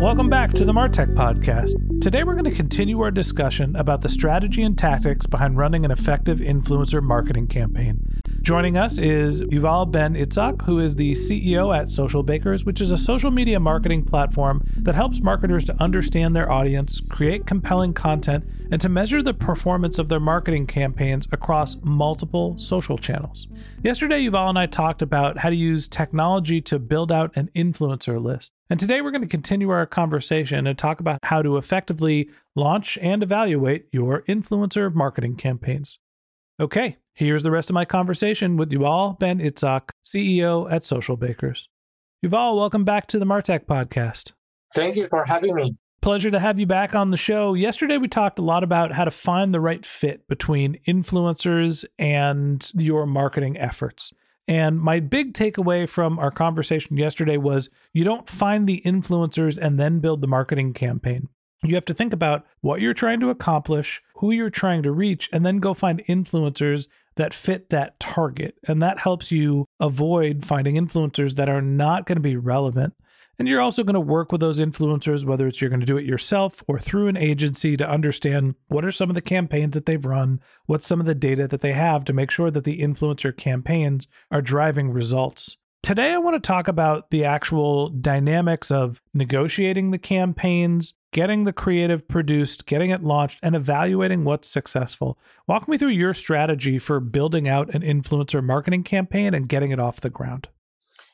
Welcome back to the Martech Podcast. Today, we're going to continue our discussion about the strategy and tactics behind running an effective influencer marketing campaign. Joining us is Yuval Ben-Itzhak, who is the CEO at Socialbakers, which is a social media marketing platform that helps marketers to understand their audience, create compelling content, and to measure the performance of their marketing campaigns across multiple social channels. Yesterday, Yuval and I talked about how to use technology to build out an influencer list. And today we're going to continue our conversation and talk about how to effectively launch and evaluate your influencer marketing campaigns. Okay, here's the rest of my conversation with Yuval Ben-Itzhak, CEO at Socialbakers. Yuval, welcome back to the Martech podcast. Thank you for having me. Pleasure to have you back on the show. Yesterday, we talked a lot about how to find the right fit between influencers and your marketing efforts. And my big takeaway from our conversation yesterday was you don't find the influencers and then build the marketing campaign. You have to think about what you're trying to accomplish, who you're trying to reach, and then go find influencers that fit that target. And that helps you avoid finding influencers that are not going to be relevant. And you're also going to work with those influencers, whether it's you're going to do it yourself or through an agency to understand what are some of the campaigns that they've run, what's some of the data that they have to make sure that the influencer campaigns are driving results. Today, I want to talk about the actual dynamics of negotiating the campaigns, getting the creative produced, getting it launched, and evaluating what's successful. Walk me through your strategy for building out an influencer marketing campaign and getting it off the ground.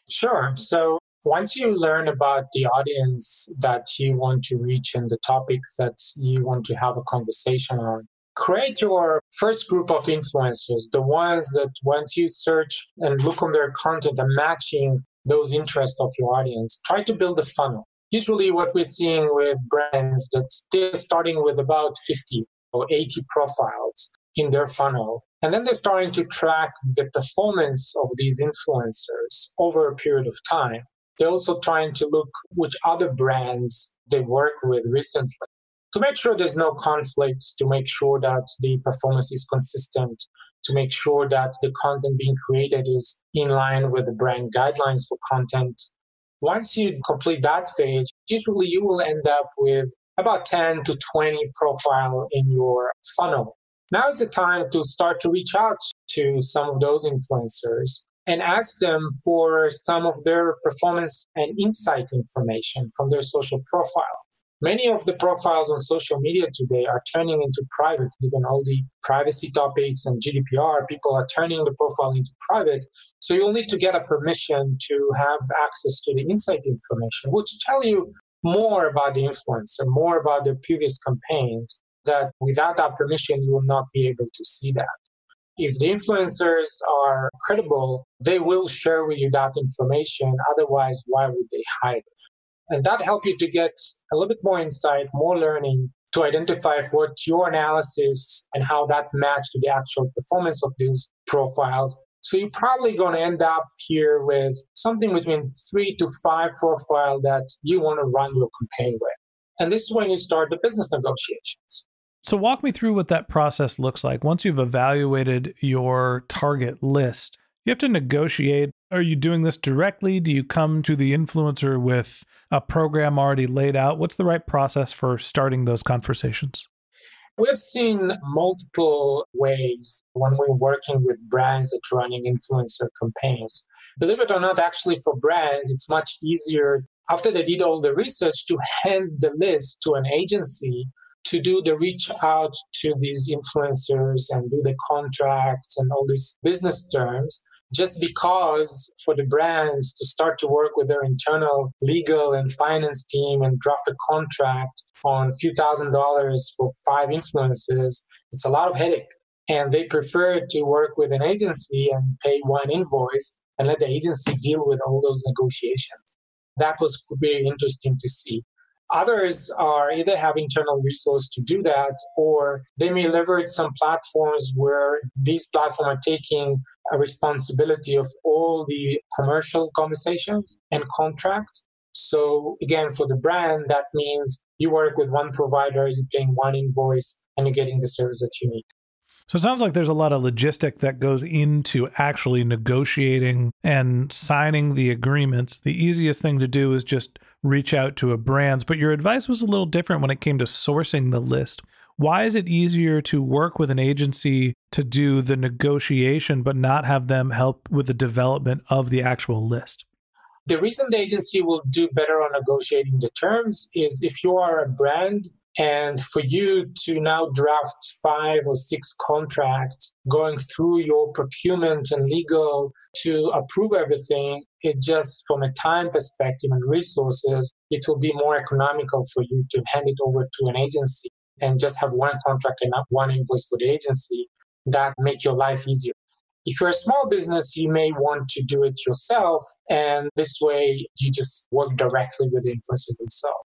Sure. So, once you learn about the audience that you want to reach and the topics that you want to have a conversation on, create your first group of influencers, the ones that once you search and look on their content and matching those interests of your audience, try to build a funnel. Usually, what we're seeing with brands that they're starting with about 50 or 80 profiles in their funnel. And then they're starting to track the performance of these influencers over a period of time. They're also trying to look which other brands they work with recently to make sure there's no conflicts, to make sure that the performance is consistent, to make sure that the content being created is in line with the brand guidelines for content. Once you complete that phase, usually you will end up with about 10 to 20 profile in your funnel. Now is the time to start to reach out to some of those influencers and ask them for some of their performance and insight information from their social profile. Many of the profiles on social media today are turning into private, even all the privacy topics and GDPR. People are turning the profile into private. So you'll need to get a permission to have access to the insight information, which tell you more about the influencer, more about their previous campaigns, that without that permission, you will not be able to see that. If the influencers are credible, they will share with you that information. Otherwise, why would they hide? And that help you to get a little bit more insight, more learning to identify what your analysis and how that match to the actual performance of these profiles. So you're probably going to end up here with something between three to five profile that you want to run your campaign with. And this is when you start the business negotiations. So, walk me through what that process looks like. Once you've evaluated your target list, you have to negotiate. Are you doing this directly? Do you come to the influencer with a program already laid out? What's the right process for starting those conversations? We've seen multiple ways when we're working with brands that are running influencer campaigns. Believe it or not, actually, for brands, it's much easier after they did all the research to hand the list to an agency to do the reach out to these influencers and do the contracts and all these business terms just because for the brands to start to work with their internal legal and finance team and draft a contract on a few thousand dollars for five influencers, it's a lot of headache. And they prefer to work with an agency and pay one invoice and let the agency deal with all those negotiations. That was very interesting to see. Others are either have internal resource to do that, or they may leverage some platforms where these platforms are taking a responsibility of all the commercial conversations and contracts. So again, for the brand, that means you work with one provider, you're paying one invoice, and you're getting the service that you need. So it sounds like there's a lot of logistic that goes into actually negotiating and signing the agreements. The easiest thing to do is just reach out to a brand, but your advice was a little different when it came to sourcing the list. Why is it easier to work with an agency to do the negotiation but not have them help with the development of the actual list? The reason the agency will do better on negotiating the terms is if you are a brand and for you to now draft five or six contracts, going through your procurement and legal to approve everything, it just from a time perspective and resources, it will be more economical for you to hand it over to an agency and just have one contract and not one invoice for the agency. That make your life easier. If you're a small business, you may want to do it yourself, and this way you just work directly with the influencers themselves.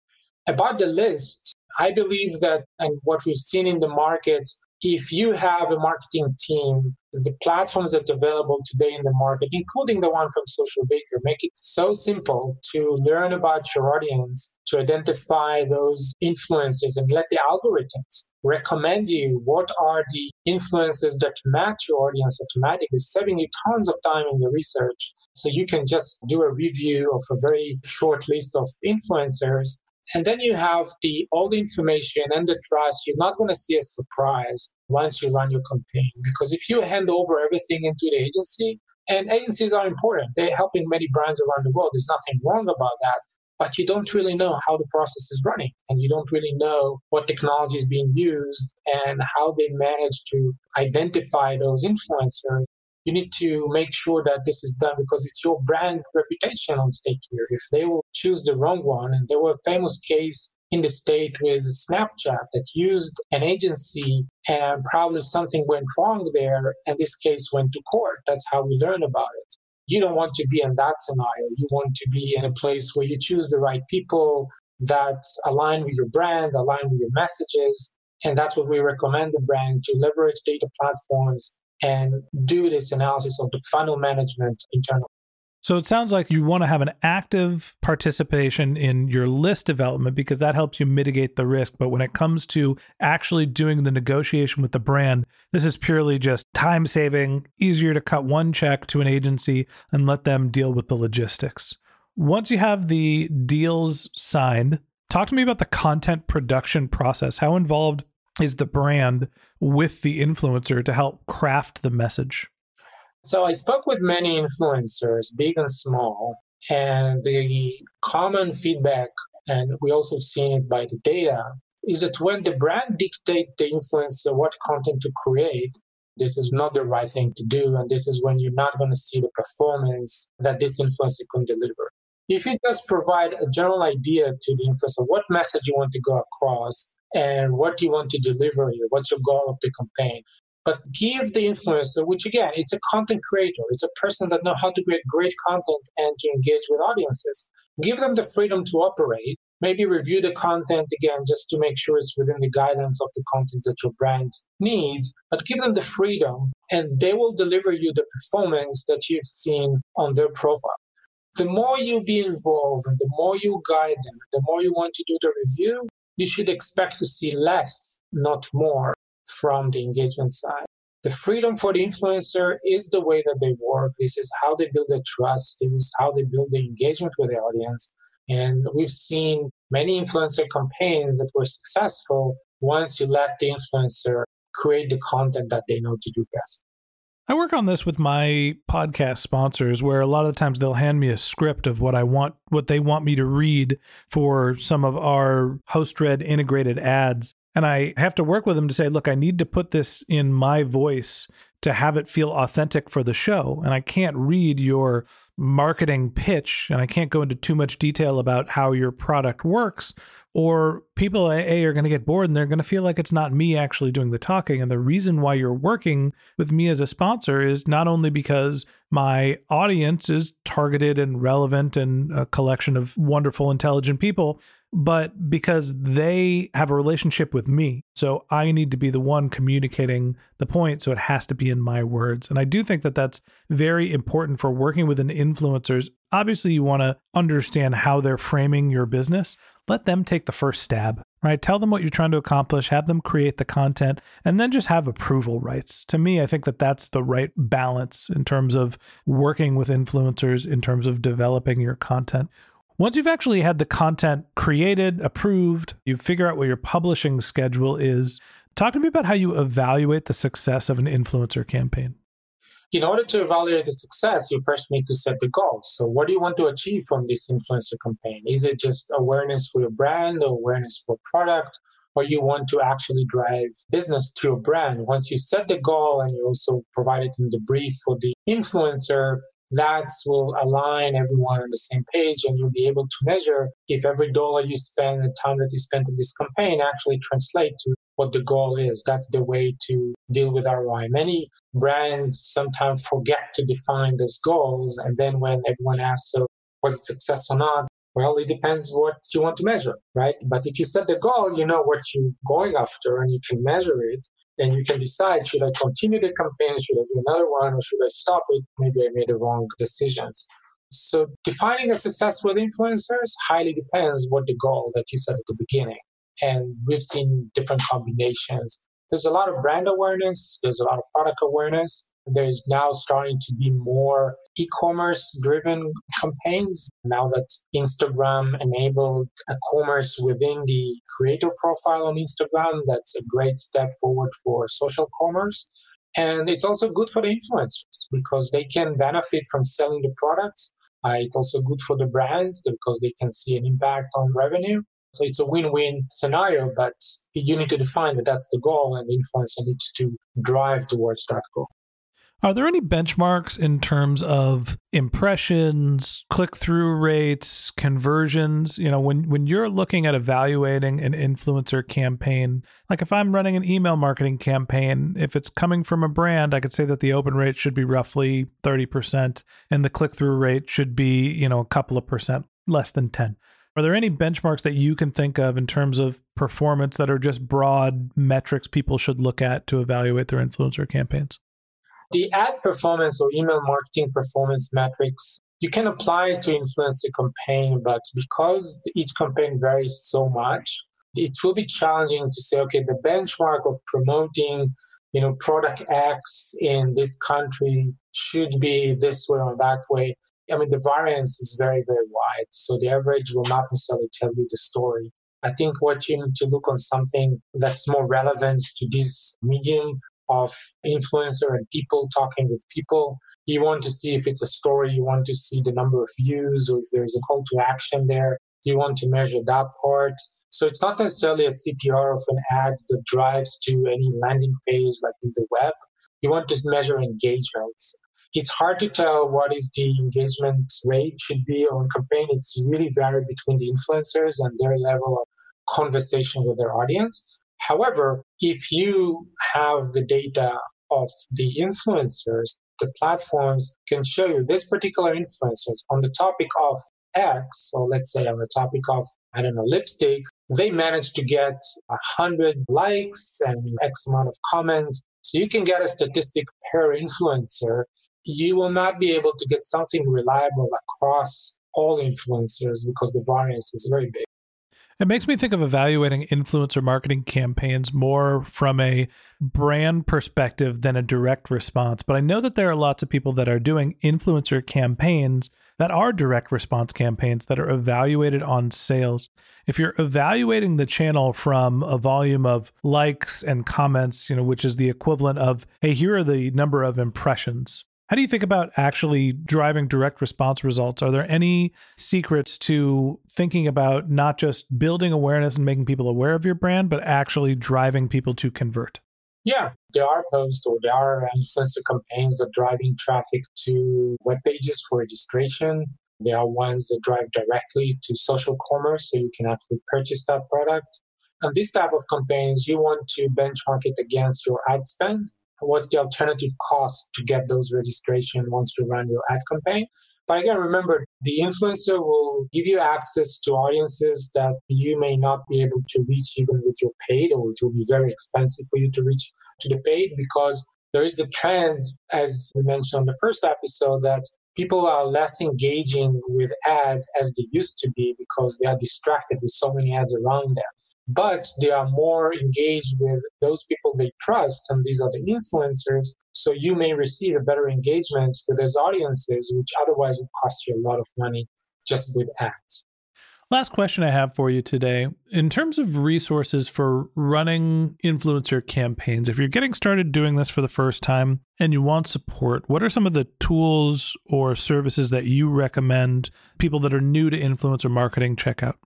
About the list, I believe that, and what we've seen in the market, if you have a marketing team, the platforms that are available today in the market, including the one from Social Baker, make it so simple to learn about your audience, to identify those influences, and let the algorithms recommend you what are the influences that match your audience automatically, saving you tons of time in the research. So you can just do a review of a very short list of influencers and then you have the all the information and the trust. You're not going to see a surprise once you run your campaign because if you hand over everything into the agency, and agencies are important, they're helping many brands around the world. There's nothing wrong about that. But you don't really know how the process is running, and you don't really know what technology is being used and how they manage to identify those influencers you need to make sure that this is done because it's your brand reputation on stake here. If they will choose the wrong one, and there were a famous case in the state with Snapchat that used an agency and probably something went wrong there, and this case went to court. That's how we learn about it. You don't want to be in that scenario. You want to be in a place where you choose the right people that align with your brand, align with your messages. And that's what we recommend the brand to leverage data platforms and do this analysis of the funnel management internally. So it sounds like you want to have an active participation in your list development because that helps you mitigate the risk. But when it comes to actually doing the negotiation with the brand, this is purely just time saving, easier to cut one check to an agency and let them deal with the logistics. Once you have the deals signed, talk to me about the content production process. How involved is the brand with the influencer to help craft the message? So I spoke with many influencers, big and small, and the common feedback, and we also seen it by the data, is that when the brand dictate the influencer what content to create, this is not the right thing to do, and this is when you're not going to see the performance that this influencer can deliver. If you just provide a general idea to the influencer, what message you want to go across, and what do you want to deliver here? What's your goal of the campaign? But give the influencer, which again, it's a content creator, it's a person that knows how to create great content and to engage with audiences. Give them the freedom to operate. Maybe review the content again just to make sure it's within the guidance of the content that your brand needs, but give them the freedom and they will deliver you the performance that you've seen on their profile the more you be involved and the more you guide them, the more you want to do the review, you should expect to see less, not more, from the engagement side. The freedom for the influencer is the way that they work. This is how they build the trust. This is how they build the engagement with the audience. And we've seen many influencer campaigns that were successful once you let the influencer create the content that they know to do best. I work on this with my podcast sponsors where a lot of the times they'll hand me a script of what I want what they want me to read for some of our host read integrated ads. And I have to work with them to say, look, I need to put this in my voice to have it feel authentic for the show. And I can't read your marketing pitch and I can't go into too much detail about how your product works. Or people, A, are going to get bored and they're going to feel like it's not me actually doing the talking. And the reason why you're working with me as a sponsor is not only because my audience is targeted and relevant and a collection of wonderful, intelligent people, but because they have a relationship with me. So I need to be the one communicating the point. So it has to be in my words. And I do think that that's very important for working with an influencers. Obviously, you want to understand how they're framing your business. Let them take the first stab, right? Tell them what you're trying to accomplish, have them create the content, and then just have approval rights. To me, I think that that's the right balance in terms of working with influencers, in terms of developing your content. Once you've actually had the content created, approved, you figure out what your publishing schedule is. Talk to me about how you evaluate the success of an influencer campaign. In order to evaluate the success, you first need to set the goals. So, what do you want to achieve from this influencer campaign? Is it just awareness for your brand or awareness for product? Or you want to actually drive business to your brand. Once you set the goal and you also provide it in the brief for the influencer, that will align everyone on the same page and you'll be able to measure if every dollar you spend the time that you spend in this campaign actually translate to what the goal is. That's the way to deal with roi many brands sometimes forget to define those goals and then when everyone asks so was it success or not? Well it depends what you want to measure right? But if you set the goal you know what you're going after and you can measure it and you can decide should I continue the campaign, should I do another one, or should I stop it? Maybe I made the wrong decisions. So defining a success with influencers highly depends what the goal that you set at the beginning. And we've seen different combinations. There's a lot of brand awareness, there's a lot of product awareness, there's now starting to be more e commerce driven campaigns now that Instagram enabled a commerce within the creator profile on Instagram. That's a great step forward for social commerce. And it's also good for the influencers because they can benefit from selling the products. Uh, it's also good for the brands because they can see an impact on revenue. So it's a win-win scenario, but you need to define that that's the goal and the influencer needs to drive towards that goal. Are there any benchmarks in terms of impressions, click-through rates, conversions? You know, when when you're looking at evaluating an influencer campaign, like if I'm running an email marketing campaign, if it's coming from a brand, I could say that the open rate should be roughly 30% and the click-through rate should be, you know, a couple of percent less than 10. Are there any benchmarks that you can think of in terms of performance that are just broad metrics people should look at to evaluate their influencer campaigns? The ad performance or email marketing performance metrics, you can apply to influence the campaign, but because each campaign varies so much, it will be challenging to say, okay, the benchmark of promoting, you know, product X in this country should be this way or that way. I mean, the variance is very, very wide. So the average will not necessarily tell you the story. I think what you need to look on something that's more relevant to this medium of influencer and people talking with people. You want to see if it's a story, you want to see the number of views, or if there's a call to action there. You want to measure that part. So it's not necessarily a CTR of an ad that drives to any landing page like in the web. You want to measure engagements. It's hard to tell what is the engagement rate should be on campaign. It's really varied between the influencers and their level of conversation with their audience. However, if you have the data of the influencers, the platforms can show you this particular influencers on the topic of X, or let's say on the topic of, I don't know, lipstick, they managed to get 100 likes and X amount of comments. So you can get a statistic per influencer. You will not be able to get something reliable across all influencers because the variance is very big. It makes me think of evaluating influencer marketing campaigns more from a brand perspective than a direct response. But I know that there are lots of people that are doing influencer campaigns that are direct response campaigns that are evaluated on sales. If you're evaluating the channel from a volume of likes and comments, you know, which is the equivalent of, hey, here are the number of impressions how do you think about actually driving direct response results? Are there any secrets to thinking about not just building awareness and making people aware of your brand, but actually driving people to convert? Yeah, there are posts or there are influencer campaigns that driving traffic to web pages for registration. There are ones that drive directly to social commerce so you can actually purchase that product. And this type of campaigns, you want to benchmark it against your ad spend what's the alternative cost to get those registration once you run your ad campaign. But again, remember, the influencer will give you access to audiences that you may not be able to reach even with your paid, or it will be very expensive for you to reach to the paid because there is the trend, as we mentioned on the first episode, that people are less engaging with ads as they used to be because they are distracted with so many ads around them but they are more engaged with those people they trust, and these are the influencers. So you may receive a better engagement with those audiences, which otherwise would cost you a lot of money just with ads. Last question I have for you today. In terms of resources for running influencer campaigns, if you're getting started doing this for the first time and you want support, what are some of the tools or services that you recommend people that are new to influencer marketing check out?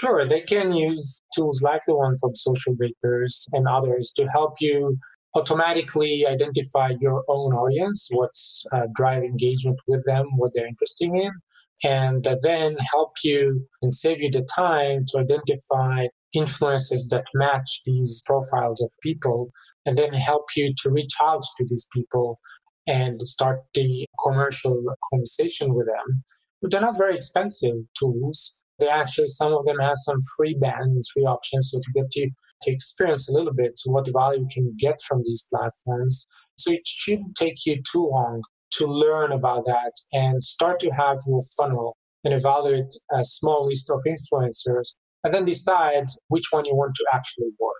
Sure, they can use tools like the one from Socialbakers and others to help you automatically identify your own audience, what's uh, drive engagement with them, what they're interested in, and then help you and save you the time to identify influences that match these profiles of people, and then help you to reach out to these people and start the commercial conversation with them. But they're not very expensive tools they actually, some of them have some free bands, free options. So to get to, to experience a little bit what value you can get from these platforms. So it shouldn't take you too long to learn about that and start to have your funnel and evaluate a small list of influencers and then decide which one you want to actually work.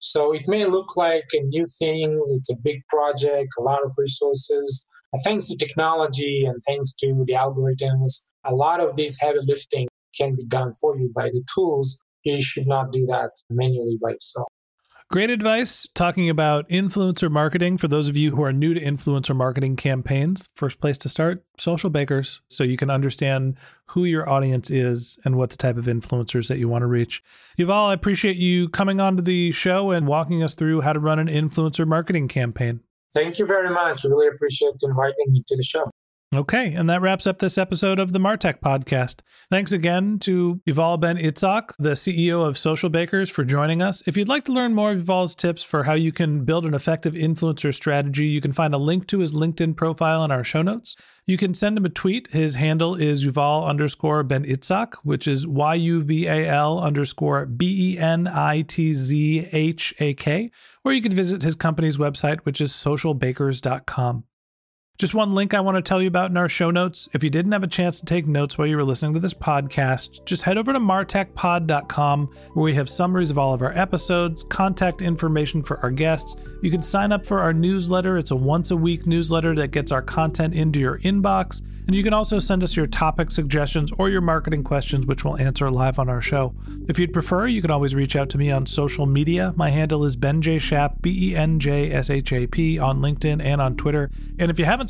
So it may look like a new thing, it's a big project, a lot of resources. Thanks to technology and thanks to the algorithms, a lot of this heavy lifting can be done for you by the tools, you should not do that manually by yourself. Great advice talking about influencer marketing for those of you who are new to influencer marketing campaigns. First place to start, Socialbakers, so you can understand who your audience is and what the type of influencers that you want to reach. Yuval, I appreciate you coming onto the show and walking us through how to run an influencer marketing campaign. Thank you very much. Really appreciate inviting me to the show. Okay, and that wraps up this episode of the Martech podcast. Thanks again to Yuval Ben-Itzhak, the CEO of Socialbakers, for joining us. If you'd like to learn more of Yuval's tips for how you can build an effective influencer strategy, you can find a link to his LinkedIn profile in our show notes. You can send him a tweet. His handle is Yuval underscore Ben Itzhak, which is Y U V A L underscore B E N I T Z H A K. Or you can visit his company's website, which is socialbakers.com. Just one link I want to tell you about in our show notes. If you didn't have a chance to take notes while you were listening to this podcast, just head over to martechpod.com where we have summaries of all of our episodes, contact information for our guests. You can sign up for our newsletter. It's a once a week newsletter that gets our content into your inbox. And you can also send us your topic suggestions or your marketing questions, which we'll answer live on our show. If you'd prefer, you can always reach out to me on social media. My handle is Ben J. Shap, B E N J S H A P, on LinkedIn and on Twitter. And if you haven't